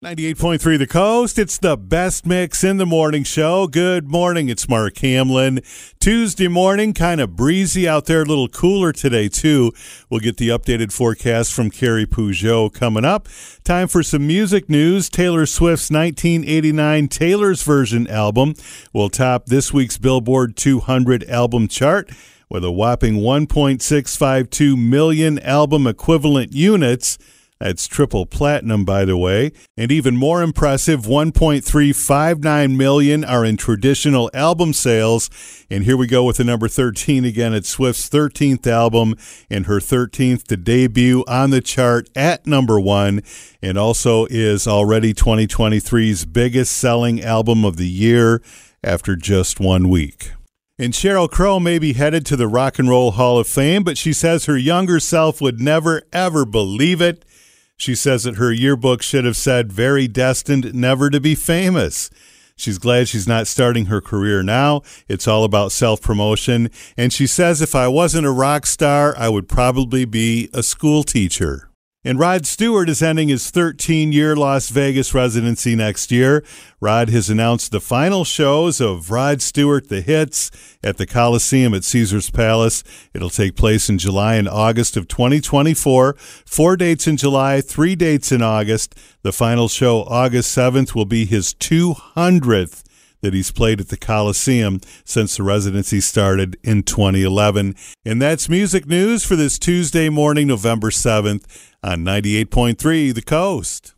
98.3 The Coast. It's the best mix in the morning show. Good morning. It's Mark Hamlin. Tuesday morning, kind of breezy out there, a little cooler today, too. We'll get the updated forecast from Carrie Peugeot coming up. Time for some music news. Taylor Swift's 1989 Taylor's Version album will top this week's Billboard 200 album chart with a whopping 1.652 million album equivalent units. That's triple platinum, by the way. And even more impressive, 1.359 million are in traditional album sales. And here we go with the number 13 again. It's Swift's 13th album and her 13th to debut on the chart at number one, and also is already 2023's biggest selling album of the year after just one week. And Sheryl Crow may be headed to the Rock and Roll Hall of Fame, but she says her younger self would never, ever believe it. She says that her yearbook should have said, very destined never to be famous. She's glad she's not starting her career now. It's all about self promotion. And she says, if I wasn't a rock star, I would probably be a school teacher. And Rod Stewart is ending his 13 year Las Vegas residency next year. Rod has announced the final shows of Rod Stewart The Hits at the Coliseum at Caesars Palace. It'll take place in July and August of 2024. Four dates in July, three dates in August. The final show, August 7th, will be his 200th that he's played at the Coliseum since the residency started in 2011. And that's music news for this Tuesday morning, November 7th on 98.3 The Coast.